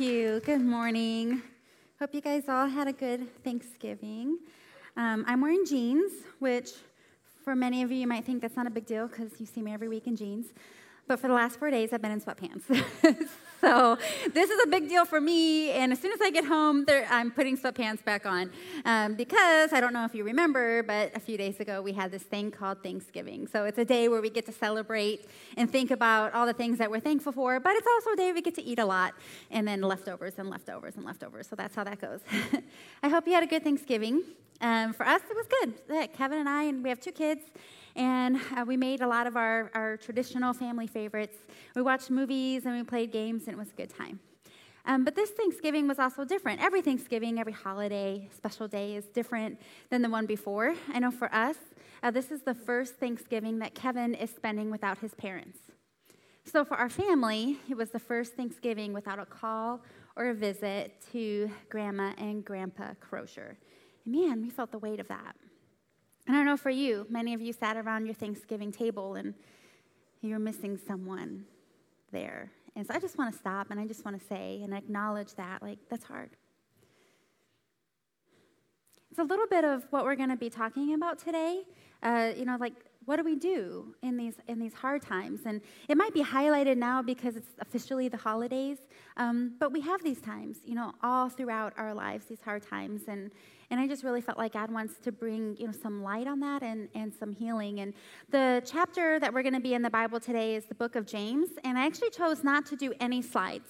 Thank you. Good morning. Hope you guys all had a good Thanksgiving. Um, I'm wearing jeans, which for many of you, you might think that's not a big deal because you see me every week in jeans. But for the last four days, I've been in sweatpants. so this is a big deal for me. And as soon as I get home, I'm putting sweatpants back on. Um, because I don't know if you remember, but a few days ago, we had this thing called Thanksgiving. So it's a day where we get to celebrate and think about all the things that we're thankful for. But it's also a day we get to eat a lot and then leftovers and leftovers and leftovers. So that's how that goes. I hope you had a good Thanksgiving. Um, for us, it was good. Kevin and I, and we have two kids. And uh, we made a lot of our, our traditional family favorites. We watched movies and we played games, and it was a good time. Um, but this Thanksgiving was also different. Every Thanksgiving, every holiday, special day is different than the one before. I know for us, uh, this is the first Thanksgiving that Kevin is spending without his parents. So for our family, it was the first Thanksgiving without a call or a visit to Grandma and Grandpa Crosier. And man, we felt the weight of that. I don't know for you, many of you sat around your Thanksgiving table and you're missing someone there. And so I just want to stop and I just want to say and acknowledge that, like, that's hard. It's a little bit of what we're going to be talking about today. Uh, you know, like, what do we do in these in these hard times? And it might be highlighted now because it's officially the holidays, um, but we have these times, you know, all throughout our lives, these hard times, and and I just really felt like God wants to bring, you know, some light on that and, and some healing. And the chapter that we're going to be in the Bible today is the book of James. And I actually chose not to do any slides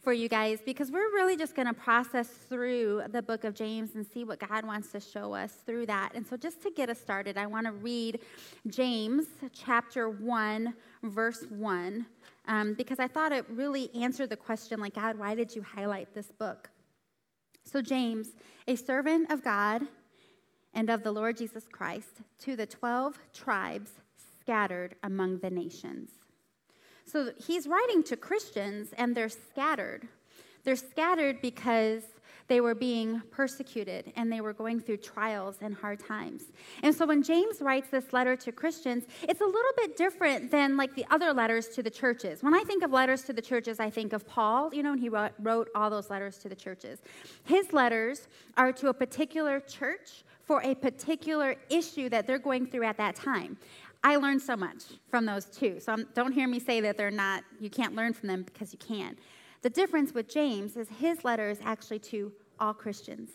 for you guys because we're really just going to process through the book of James and see what God wants to show us through that. And so just to get us started, I want to read James chapter 1, verse 1. Um, because I thought it really answered the question, like, God, why did you highlight this book? So, James, a servant of God and of the Lord Jesus Christ, to the 12 tribes scattered among the nations. So, he's writing to Christians, and they're scattered. They're scattered because they were being persecuted and they were going through trials and hard times. And so when James writes this letter to Christians, it's a little bit different than like the other letters to the churches. When I think of letters to the churches, I think of Paul, you know, and he wrote, wrote all those letters to the churches. His letters are to a particular church for a particular issue that they're going through at that time. I learned so much from those two. So don't hear me say that they're not, you can't learn from them because you can. The difference with James is his letter is actually to all Christians,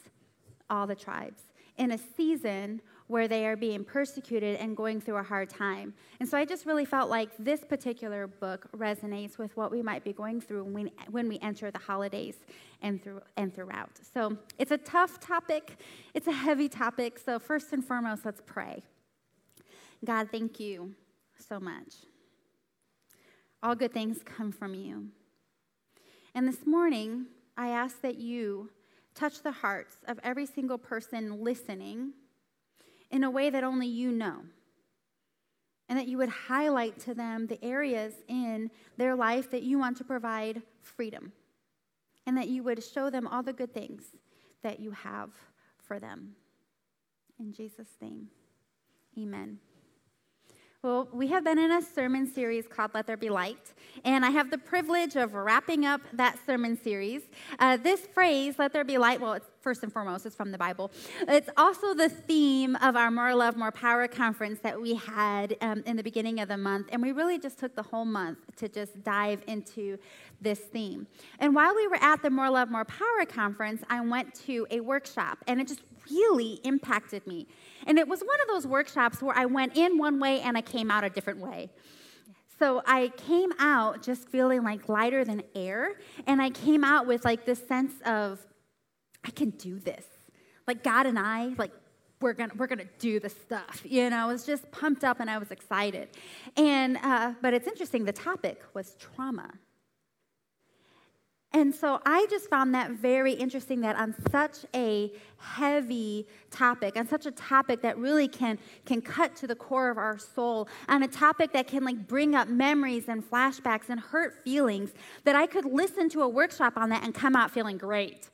all the tribes, in a season where they are being persecuted and going through a hard time. And so I just really felt like this particular book resonates with what we might be going through when we, when we enter the holidays and, through, and throughout. So it's a tough topic, it's a heavy topic. So, first and foremost, let's pray. God, thank you so much. All good things come from you. And this morning, I ask that you touch the hearts of every single person listening in a way that only you know. And that you would highlight to them the areas in their life that you want to provide freedom. And that you would show them all the good things that you have for them. In Jesus' name, amen. Well, we have been in a sermon series called Let There Be Light, and I have the privilege of wrapping up that sermon series. Uh, this phrase, Let There Be Light, well, it's first and foremost, it's from the Bible. It's also the theme of our More Love, More Power conference that we had um, in the beginning of the month, and we really just took the whole month to just dive into this theme. And while we were at the More Love, More Power conference, I went to a workshop, and it just really impacted me. And it was one of those workshops where I went in one way and I came out a different way. So I came out just feeling like lighter than air. And I came out with like this sense of, I can do this. Like God and I, like, we're gonna we're gonna do the stuff you know i was just pumped up and i was excited and uh, but it's interesting the topic was trauma and so I just found that very interesting that on such a heavy topic, on such a topic that really can, can cut to the core of our soul, on a topic that can like bring up memories and flashbacks and hurt feelings, that I could listen to a workshop on that and come out feeling great.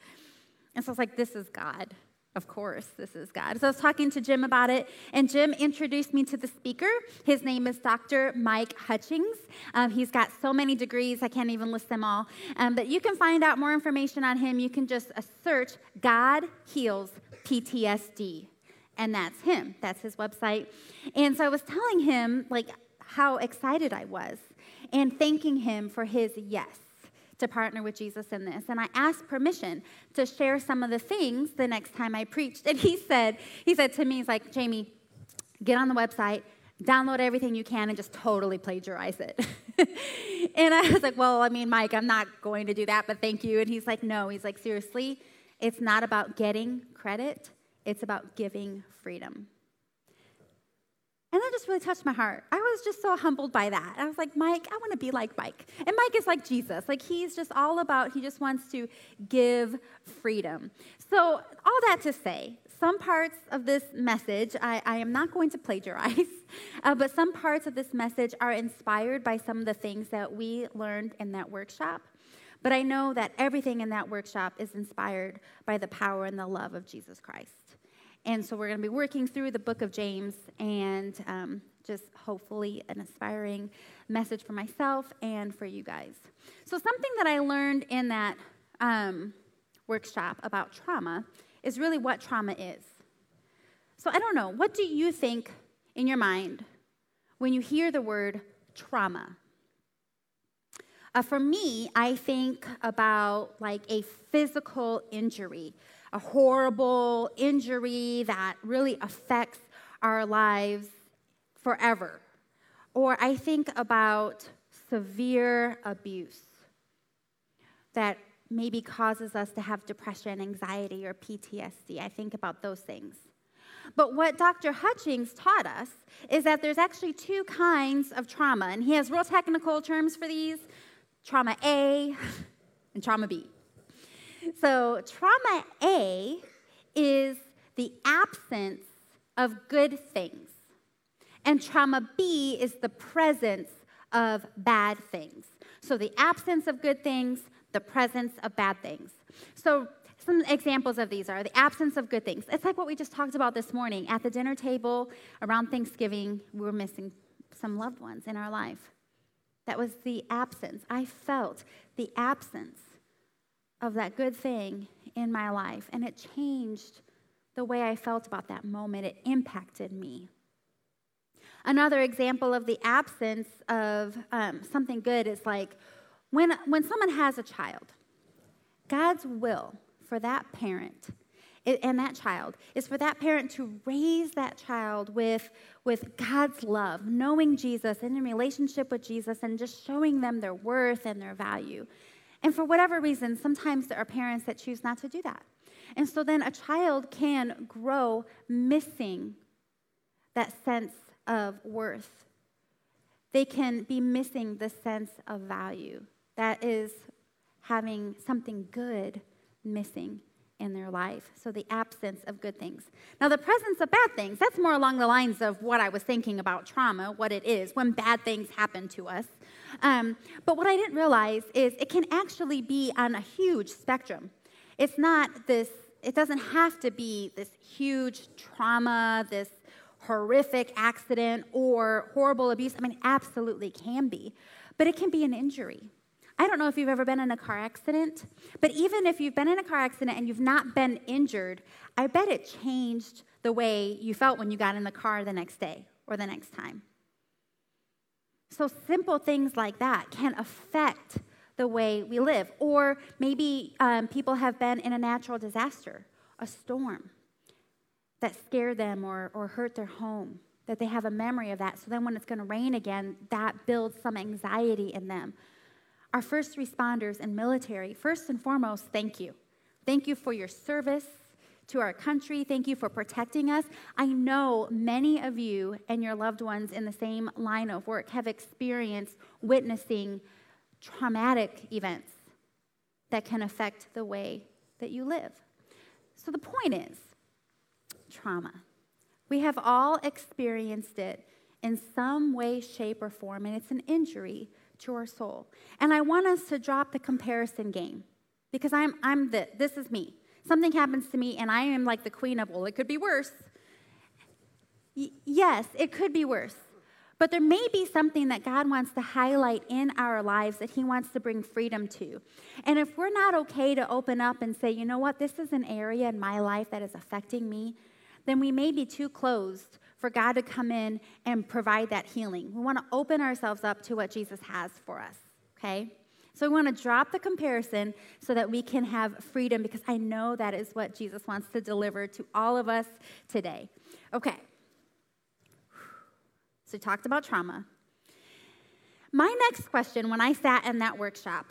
And so I was like, this is God. Of course, this is God. So I was talking to Jim about it, and Jim introduced me to the speaker. His name is Dr. Mike Hutchings. Um, he's got so many degrees, I can't even list them all. Um, but you can find out more information on him. You can just uh, search God Heals PTSD, and that's him. That's his website. And so I was telling him, like, how excited I was and thanking him for his yes to partner with Jesus in this. And I asked permission to share some of the things the next time I preached. And he said, he said to me, he's like, Jamie, get on the website, download everything you can, and just totally plagiarize it. and I was like, well, I mean, Mike, I'm not going to do that, but thank you. And he's like, no, he's like, seriously, it's not about getting credit, it's about giving freedom. And that just really touched my heart. I was just so humbled by that. I was like, Mike, I want to be like Mike. And Mike is like Jesus. Like, he's just all about, he just wants to give freedom. So, all that to say, some parts of this message I, I am not going to plagiarize, uh, but some parts of this message are inspired by some of the things that we learned in that workshop. But I know that everything in that workshop is inspired by the power and the love of Jesus Christ. And so we're going to be working through the book of James and um, just hopefully an inspiring message for myself and for you guys. So, something that I learned in that um, workshop about trauma is really what trauma is. So, I don't know, what do you think in your mind when you hear the word trauma? Uh, for me, I think about like a physical injury, a horrible injury that really affects our lives forever. Or I think about severe abuse that maybe causes us to have depression, anxiety, or PTSD. I think about those things. But what Dr. Hutchings taught us is that there's actually two kinds of trauma, and he has real technical terms for these trauma A and trauma B. So, trauma A is the absence of good things, and trauma B is the presence of bad things. So, the absence of good things, the presence of bad things. So, some examples of these are the absence of good things. It's like what we just talked about this morning. At the dinner table around Thanksgiving, we were missing some loved ones in our life. That was the absence. I felt the absence of that good thing in my life, and it changed the way I felt about that moment. It impacted me. Another example of the absence of um, something good is like when, when someone has a child, God's will for that parent and that child is for that parent to raise that child with, with God's love, knowing Jesus and in relationship with Jesus, and just showing them their worth and their value. And for whatever reason, sometimes there are parents that choose not to do that. And so then a child can grow missing that sense of worth. They can be missing the sense of value. That is having something good missing in their life. So the absence of good things. Now, the presence of bad things, that's more along the lines of what I was thinking about trauma, what it is, when bad things happen to us. Um, but what I didn't realize is it can actually be on a huge spectrum. It's not this, it doesn't have to be this huge trauma, this horrific accident, or horrible abuse. I mean, absolutely can be. But it can be an injury. I don't know if you've ever been in a car accident, but even if you've been in a car accident and you've not been injured, I bet it changed the way you felt when you got in the car the next day or the next time. So, simple things like that can affect the way we live. Or maybe um, people have been in a natural disaster, a storm that scared them or, or hurt their home, that they have a memory of that. So then when it's going to rain again, that builds some anxiety in them. Our first responders and military, first and foremost, thank you. Thank you for your service to our country. Thank you for protecting us. I know many of you and your loved ones in the same line of work have experienced witnessing traumatic events that can affect the way that you live. So the point is trauma. We have all experienced it in some way, shape, or form, and it's an injury to our soul. And I want us to drop the comparison game because I'm, I'm the, this is me. something happens to me and I am like the queen of, well, it could be worse. Y- yes, it could be worse. But there may be something that God wants to highlight in our lives that He wants to bring freedom to. And if we're not okay to open up and say, you know what, this is an area in my life that is affecting me, then we may be too closed for God to come in and provide that healing. We want to open ourselves up to what Jesus has for us, okay? So we want to drop the comparison so that we can have freedom because I know that is what Jesus wants to deliver to all of us today. Okay. So we talked about trauma. My next question when I sat in that workshop,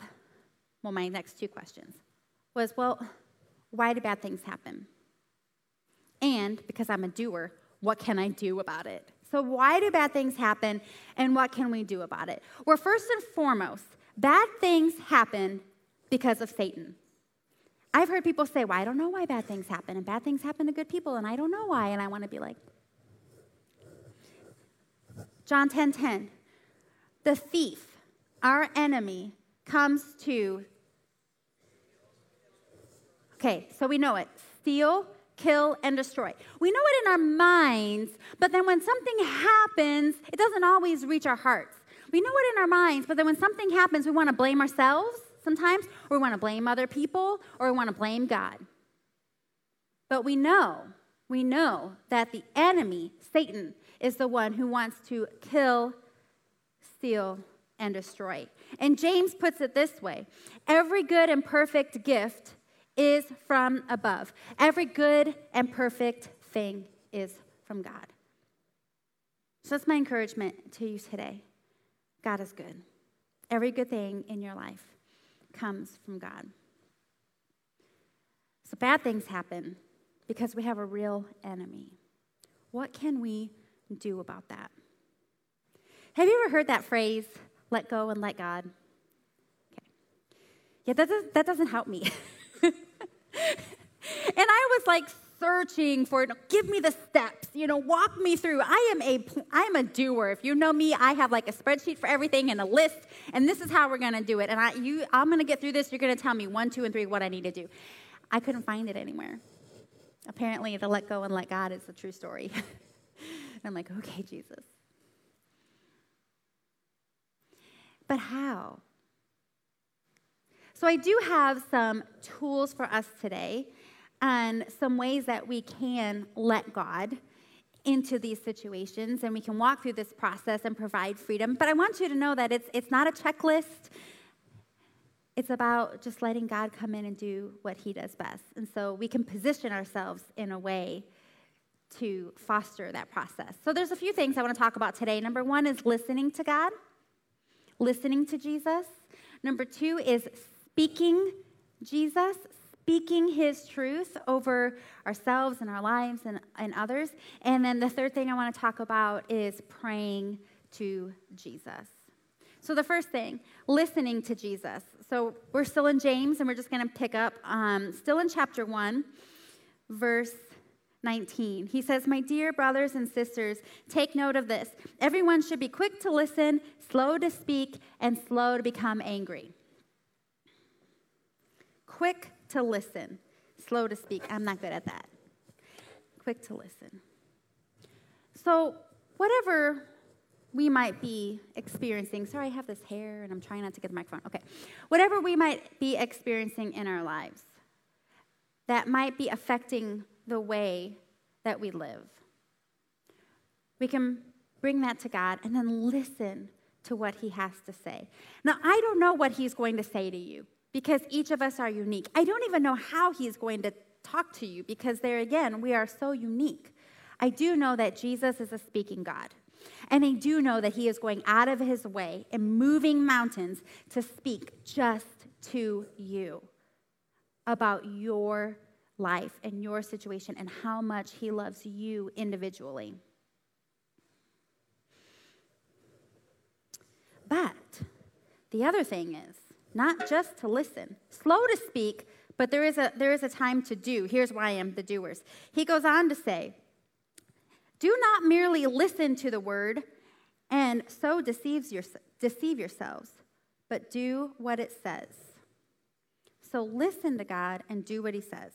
well, my next two questions was, well, why do bad things happen? And because I'm a doer, what can I do about it? So, why do bad things happen and what can we do about it? Well, first and foremost, Bad things happen because of Satan. I've heard people say, Well, I don't know why bad things happen, and bad things happen to good people, and I don't know why. And I want to be like, John 10 10. The thief, our enemy, comes to. Okay, so we know it steal, kill, and destroy. We know it in our minds, but then when something happens, it doesn't always reach our hearts. We know it in our minds, but then when something happens, we want to blame ourselves sometimes, or we want to blame other people, or we want to blame God. But we know, we know that the enemy, Satan, is the one who wants to kill, steal, and destroy. And James puts it this way every good and perfect gift is from above, every good and perfect thing is from God. So that's my encouragement to you today. God is good. Every good thing in your life comes from God. So bad things happen because we have a real enemy. What can we do about that? Have you ever heard that phrase, let go and let God? Okay. Yeah, that, does, that doesn't help me. I was like searching for, give me the steps, you know, walk me through. I am a, I am a doer. If you know me, I have like a spreadsheet for everything and a list, and this is how we're going to do it. And I, you, I'm going to get through this. You're going to tell me one, two, and three what I need to do. I couldn't find it anywhere. Apparently, the let go and let God is the true story. I'm like, okay, Jesus. But how? So, I do have some tools for us today and some ways that we can let God into these situations and we can walk through this process and provide freedom. But I want you to know that it's, it's not a checklist. It's about just letting God come in and do what he does best. And so we can position ourselves in a way to foster that process. So there's a few things I want to talk about today. Number one is listening to God, listening to Jesus. Number two is speaking Jesus, speaking his truth over ourselves and our lives and, and others. And then the third thing I want to talk about is praying to Jesus. So, the first thing, listening to Jesus. So, we're still in James, and we're just going to pick up, um, still in chapter 1, verse 19. He says, My dear brothers and sisters, take note of this. Everyone should be quick to listen, slow to speak, and slow to become angry. Quick to listen, slow to speak. I'm not good at that. Quick to listen. So, whatever we might be experiencing, sorry, I have this hair and I'm trying not to get the microphone. Okay. Whatever we might be experiencing in our lives that might be affecting the way that we live, we can bring that to God and then listen to what He has to say. Now, I don't know what He's going to say to you because each of us are unique. I don't even know how he's going to talk to you because there again, we are so unique. I do know that Jesus is a speaking God. And I do know that he is going out of his way and moving mountains to speak just to you about your life and your situation and how much he loves you individually. But the other thing is, not just to listen, slow to speak, but there is a, there is a time to do. Here's why I am the doers. He goes on to say, Do not merely listen to the word and so deceives your, deceive yourselves, but do what it says. So listen to God and do what he says.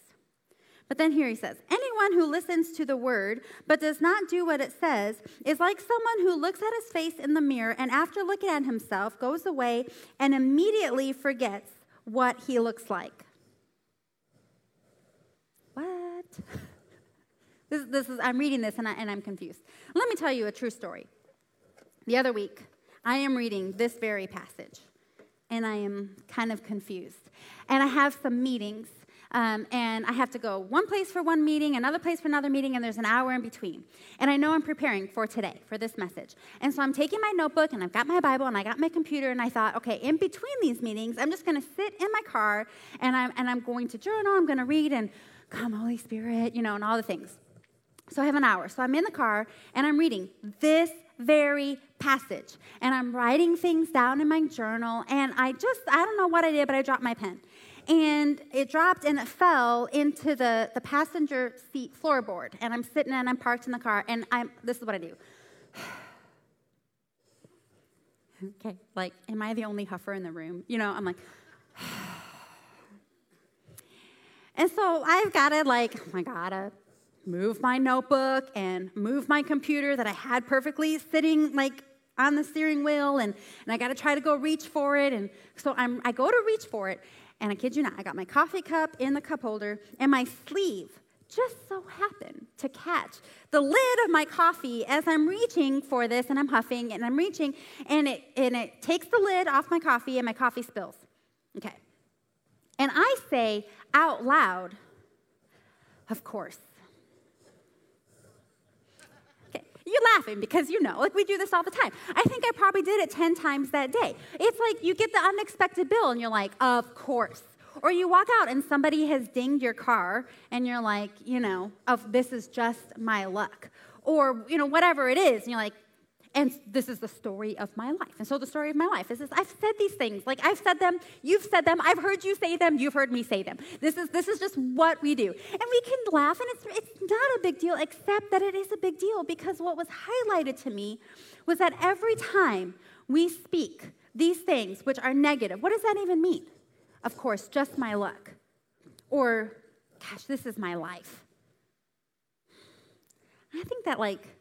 But then here he says, Anyone who listens to the word but does not do what it says is like someone who looks at his face in the mirror and after looking at himself goes away and immediately forgets what he looks like. What? This, this is, I'm reading this and, I, and I'm confused. Let me tell you a true story. The other week, I am reading this very passage and I am kind of confused. And I have some meetings um, and I have to go one place for one meeting, another place for another meeting, and there's an hour in between. And I know I'm preparing for today, for this message. And so I'm taking my notebook, and I've got my Bible, and I got my computer, and I thought, okay, in between these meetings, I'm just going to sit in my car, and I'm, and I'm going to journal, I'm going to read, and come, Holy Spirit, you know, and all the things. So I have an hour. So I'm in the car, and I'm reading this very passage. And I'm writing things down in my journal, and I just, I don't know what I did, but I dropped my pen and it dropped and it fell into the, the passenger seat floorboard. And I'm sitting and I'm parked in the car, and I'm this is what I do. okay, like, am I the only huffer in the room? You know, I'm like, and so I've got to like, oh gotta uh, move my notebook and move my computer that I had perfectly sitting like on the steering wheel and, and I got to try to go reach for it. And so I'm, I go to reach for it and I kid you not, I got my coffee cup in the cup holder, and my sleeve just so happened to catch the lid of my coffee as I'm reaching for this, and I'm huffing and I'm reaching, and it, and it takes the lid off my coffee, and my coffee spills. Okay. And I say out loud, of course. You're laughing because you know, like we do this all the time. I think I probably did it 10 times that day. It's like you get the unexpected bill and you're like, of course. Or you walk out and somebody has dinged your car and you're like, you know, of this is just my luck. Or, you know, whatever it is, and you're like, and this is the story of my life. And so the story of my life is this I've said these things. Like I've said them, you've said them, I've heard you say them, you've heard me say them. This is this is just what we do. And we can laugh and it's it's not a big deal except that it is a big deal because what was highlighted to me was that every time we speak these things which are negative, what does that even mean? Of course, just my luck. Or gosh, this is my life. I think that like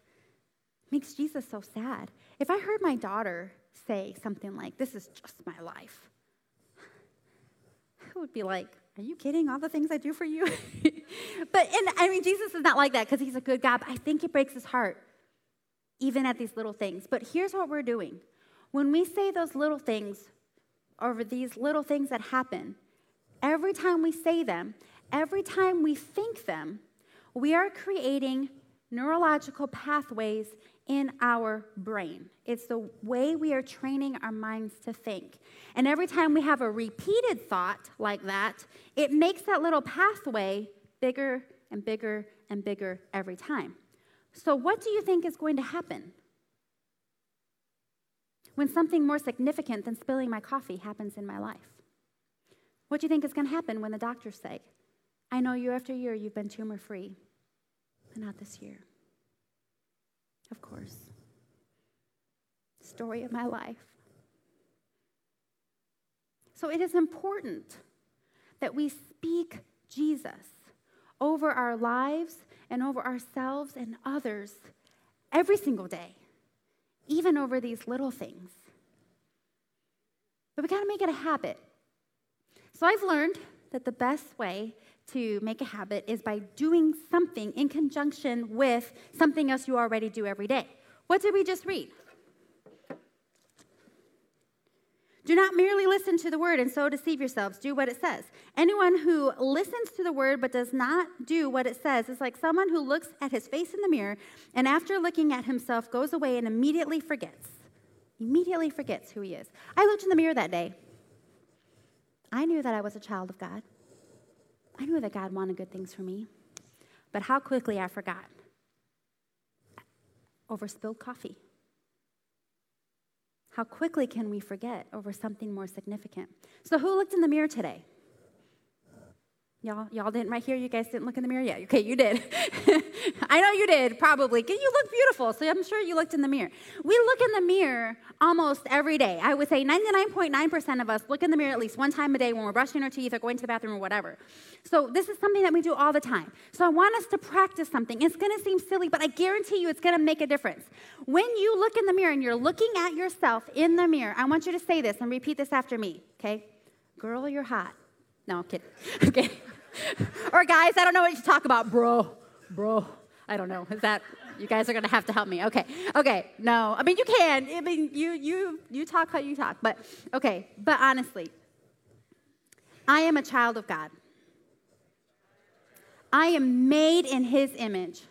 makes Jesus so sad. If I heard my daughter say something like, This is just my life, I would be like, Are you kidding? All the things I do for you? but, and I mean, Jesus is not like that because he's a good God, but I think it breaks his heart, even at these little things. But here's what we're doing when we say those little things over these little things that happen, every time we say them, every time we think them, we are creating neurological pathways in our brain. It's the way we are training our minds to think. And every time we have a repeated thought like that, it makes that little pathway bigger and bigger and bigger every time. So, what do you think is going to happen when something more significant than spilling my coffee happens in my life? What do you think is going to happen when the doctors say, I know year after year you've been tumor free, not this year? of course. Story of my life. So it is important that we speak Jesus over our lives and over ourselves and others every single day, even over these little things. But we got to make it a habit. So I've learned that the best way to make a habit is by doing something in conjunction with something else you already do every day. What did we just read? Do not merely listen to the word and so deceive yourselves. Do what it says. Anyone who listens to the word but does not do what it says is like someone who looks at his face in the mirror and after looking at himself goes away and immediately forgets. Immediately forgets who he is. I looked in the mirror that day. I knew that I was a child of God. I knew that God wanted good things for me, but how quickly I forgot over spilled coffee. How quickly can we forget over something more significant? So, who looked in the mirror today? Y'all, y'all didn't right here. You guys didn't look in the mirror yet. Okay, you did. I know you did, probably. You look beautiful, so I'm sure you looked in the mirror. We look in the mirror almost every day. I would say 99.9% of us look in the mirror at least one time a day when we're brushing our teeth or going to the bathroom or whatever. So this is something that we do all the time. So I want us to practice something. It's going to seem silly, but I guarantee you it's going to make a difference. When you look in the mirror and you're looking at yourself in the mirror, I want you to say this and repeat this after me, okay? Girl, you're hot. No, I'm kidding. Okay. or guys, I don't know what you talk about, bro. Bro. I don't know. Is that you guys are gonna have to help me. Okay. Okay. No. I mean you can. I mean you you you talk how you talk. But okay, but honestly, I am a child of God. I am made in his image.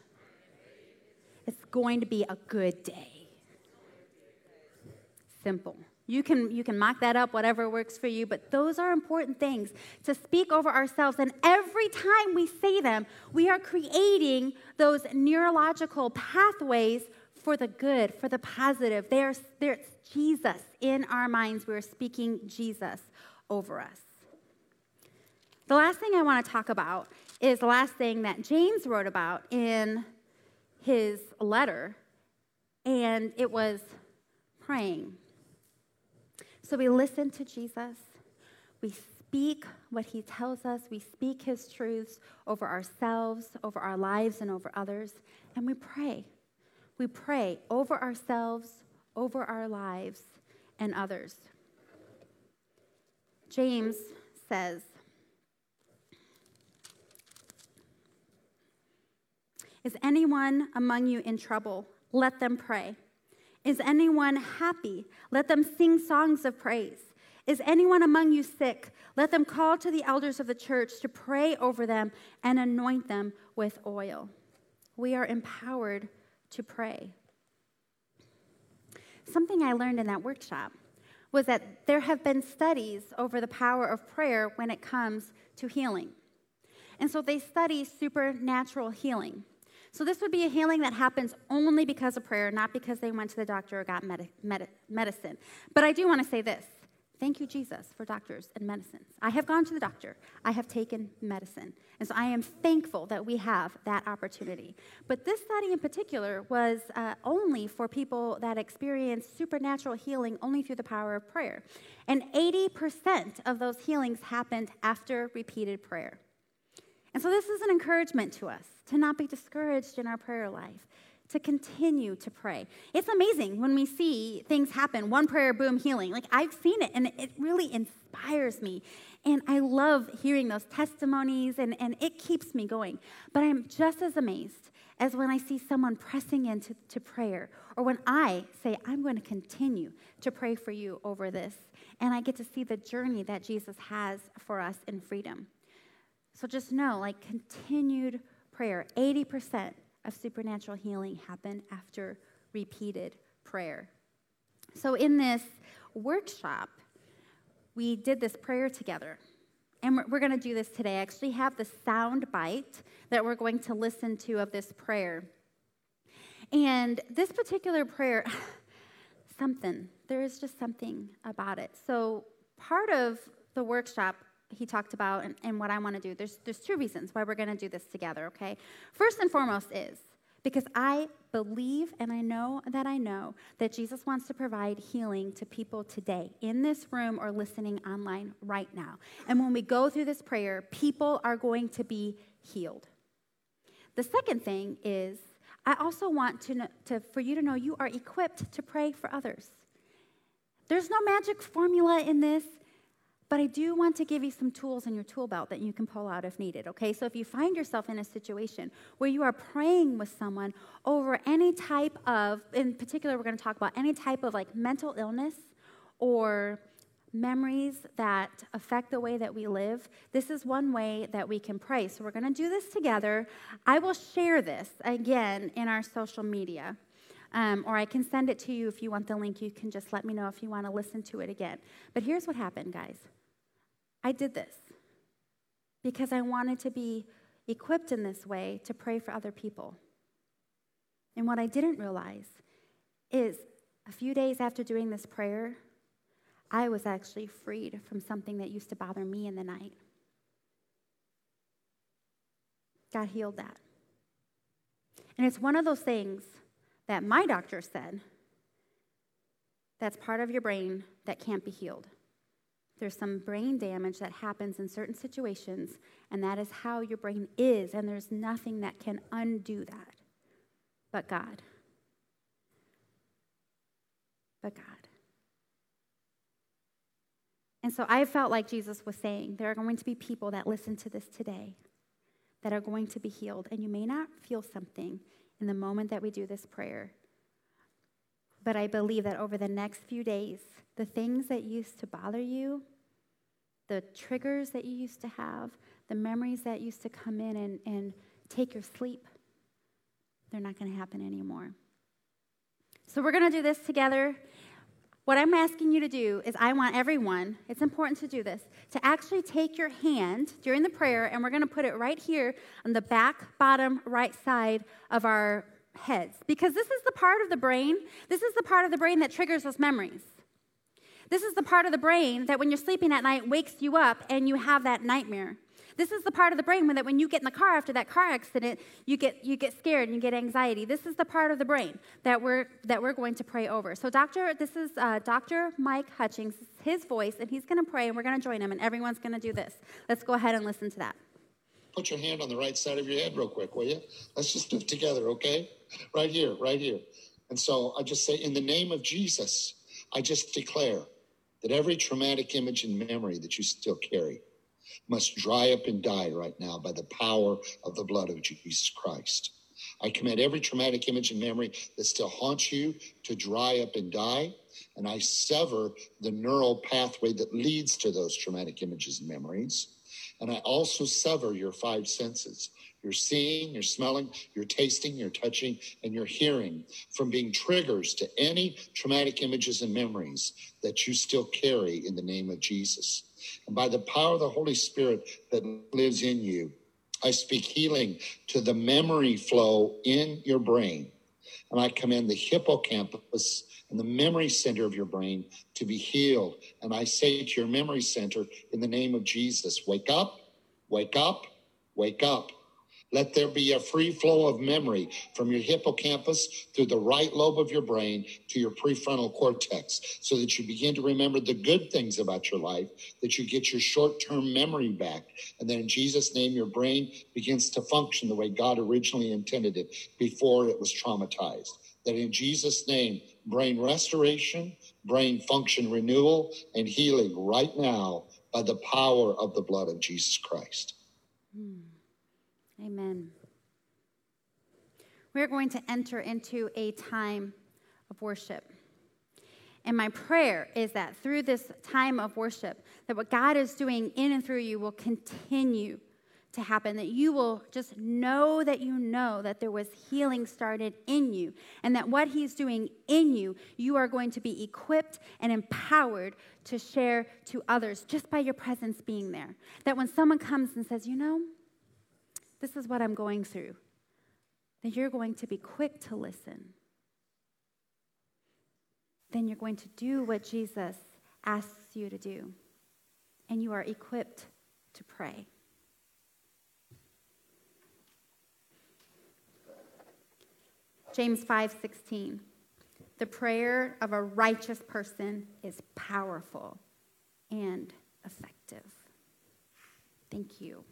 It's going to be a good day. Simple. You can, you can mock that up, whatever works for you, but those are important things to speak over ourselves. And every time we say them, we are creating those neurological pathways for the good, for the positive. There's, there's Jesus in our minds. We're speaking Jesus over us. The last thing I want to talk about is the last thing that James wrote about in his letter, and it was praying. So we listen to Jesus, we speak what he tells us, we speak his truths over ourselves, over our lives, and over others, and we pray. We pray over ourselves, over our lives, and others. James says, Is anyone among you in trouble? Let them pray. Is anyone happy? Let them sing songs of praise. Is anyone among you sick? Let them call to the elders of the church to pray over them and anoint them with oil. We are empowered to pray. Something I learned in that workshop was that there have been studies over the power of prayer when it comes to healing. And so they study supernatural healing. So, this would be a healing that happens only because of prayer, not because they went to the doctor or got med- med- medicine. But I do want to say this thank you, Jesus, for doctors and medicines. I have gone to the doctor, I have taken medicine. And so I am thankful that we have that opportunity. But this study in particular was uh, only for people that experience supernatural healing only through the power of prayer. And 80% of those healings happened after repeated prayer. And so this is an encouragement to us to not be discouraged in our prayer life, to continue to pray. It's amazing when we see things happen one prayer, boom, healing. Like I've seen it and it really inspires me. And I love hearing those testimonies and, and it keeps me going. But I'm just as amazed as when I see someone pressing into to prayer or when I say, I'm going to continue to pray for you over this. And I get to see the journey that Jesus has for us in freedom. So just know, like, continued prayer. 80% of supernatural healing happen after repeated prayer. So, in this workshop, we did this prayer together. And we're, we're going to do this today. I actually have the sound bite that we're going to listen to of this prayer. And this particular prayer, something, there is just something about it. So, part of the workshop he talked about and, and what I want to do. There's, there's two reasons why we're going to do this together, okay? First and foremost is because I believe and I know that I know that Jesus wants to provide healing to people today in this room or listening online right now. And when we go through this prayer, people are going to be healed. The second thing is I also want to, to for you to know you are equipped to pray for others. There's no magic formula in this. But I do want to give you some tools in your tool belt that you can pull out if needed, okay? So if you find yourself in a situation where you are praying with someone over any type of, in particular, we're going to talk about any type of like mental illness or memories that affect the way that we live, this is one way that we can pray. So we're going to do this together. I will share this again in our social media. Um, or I can send it to you if you want the link. You can just let me know if you want to listen to it again. But here's what happened, guys. I did this because I wanted to be equipped in this way to pray for other people. And what I didn't realize is a few days after doing this prayer, I was actually freed from something that used to bother me in the night. God healed that. And it's one of those things that my doctor said that's part of your brain that can't be healed. There's some brain damage that happens in certain situations, and that is how your brain is, and there's nothing that can undo that but God. But God. And so I felt like Jesus was saying there are going to be people that listen to this today that are going to be healed, and you may not feel something in the moment that we do this prayer. But I believe that over the next few days, the things that used to bother you, the triggers that you used to have, the memories that used to come in and, and take your sleep, they're not going to happen anymore. So we're going to do this together. What I'm asking you to do is, I want everyone, it's important to do this, to actually take your hand during the prayer, and we're going to put it right here on the back, bottom, right side of our heads. Because this is the part of the brain, this is the part of the brain that triggers those memories. This is the part of the brain that when you're sleeping at night wakes you up and you have that nightmare. This is the part of the brain that when you get in the car after that car accident, you get, you get scared and you get anxiety. This is the part of the brain that we're, that we're going to pray over. So, Doctor, this is uh, Dr. Mike Hutchings, his voice, and he's going to pray and we're going to join him, and everyone's going to do this. Let's go ahead and listen to that. Put your hand on the right side of your head, real quick, will you? Let's just do it together, okay? Right here, right here. And so I just say, in the name of Jesus, I just declare that every traumatic image and memory that you still carry must dry up and die right now by the power of the blood of Jesus Christ. I command every traumatic image and memory that still haunts you to dry up and die. And I sever the neural pathway that leads to those traumatic images and memories. And I also sever your five senses you're seeing, you're smelling, you're tasting, you're touching, and you're hearing from being triggers to any traumatic images and memories that you still carry in the name of Jesus. And by the power of the Holy Spirit that lives in you, I speak healing to the memory flow in your brain. And I command the hippocampus and the memory center of your brain to be healed. And I say to your memory center, in the name of Jesus, wake up, wake up, wake up. Let there be a free flow of memory from your hippocampus through the right lobe of your brain to your prefrontal cortex so that you begin to remember the good things about your life, that you get your short term memory back. And then in Jesus' name, your brain begins to function the way God originally intended it before it was traumatized. That in Jesus' name, brain restoration, brain function renewal, and healing right now by the power of the blood of Jesus Christ. Hmm. Amen. We're going to enter into a time of worship. And my prayer is that through this time of worship, that what God is doing in and through you will continue to happen, that you will just know that you know that there was healing started in you, and that what He's doing in you, you are going to be equipped and empowered to share to others just by your presence being there. That when someone comes and says, you know, this is what I'm going through, then you're going to be quick to listen. Then you're going to do what Jesus asks you to do, and you are equipped to pray. James 5:16 The prayer of a righteous person is powerful and effective. Thank you.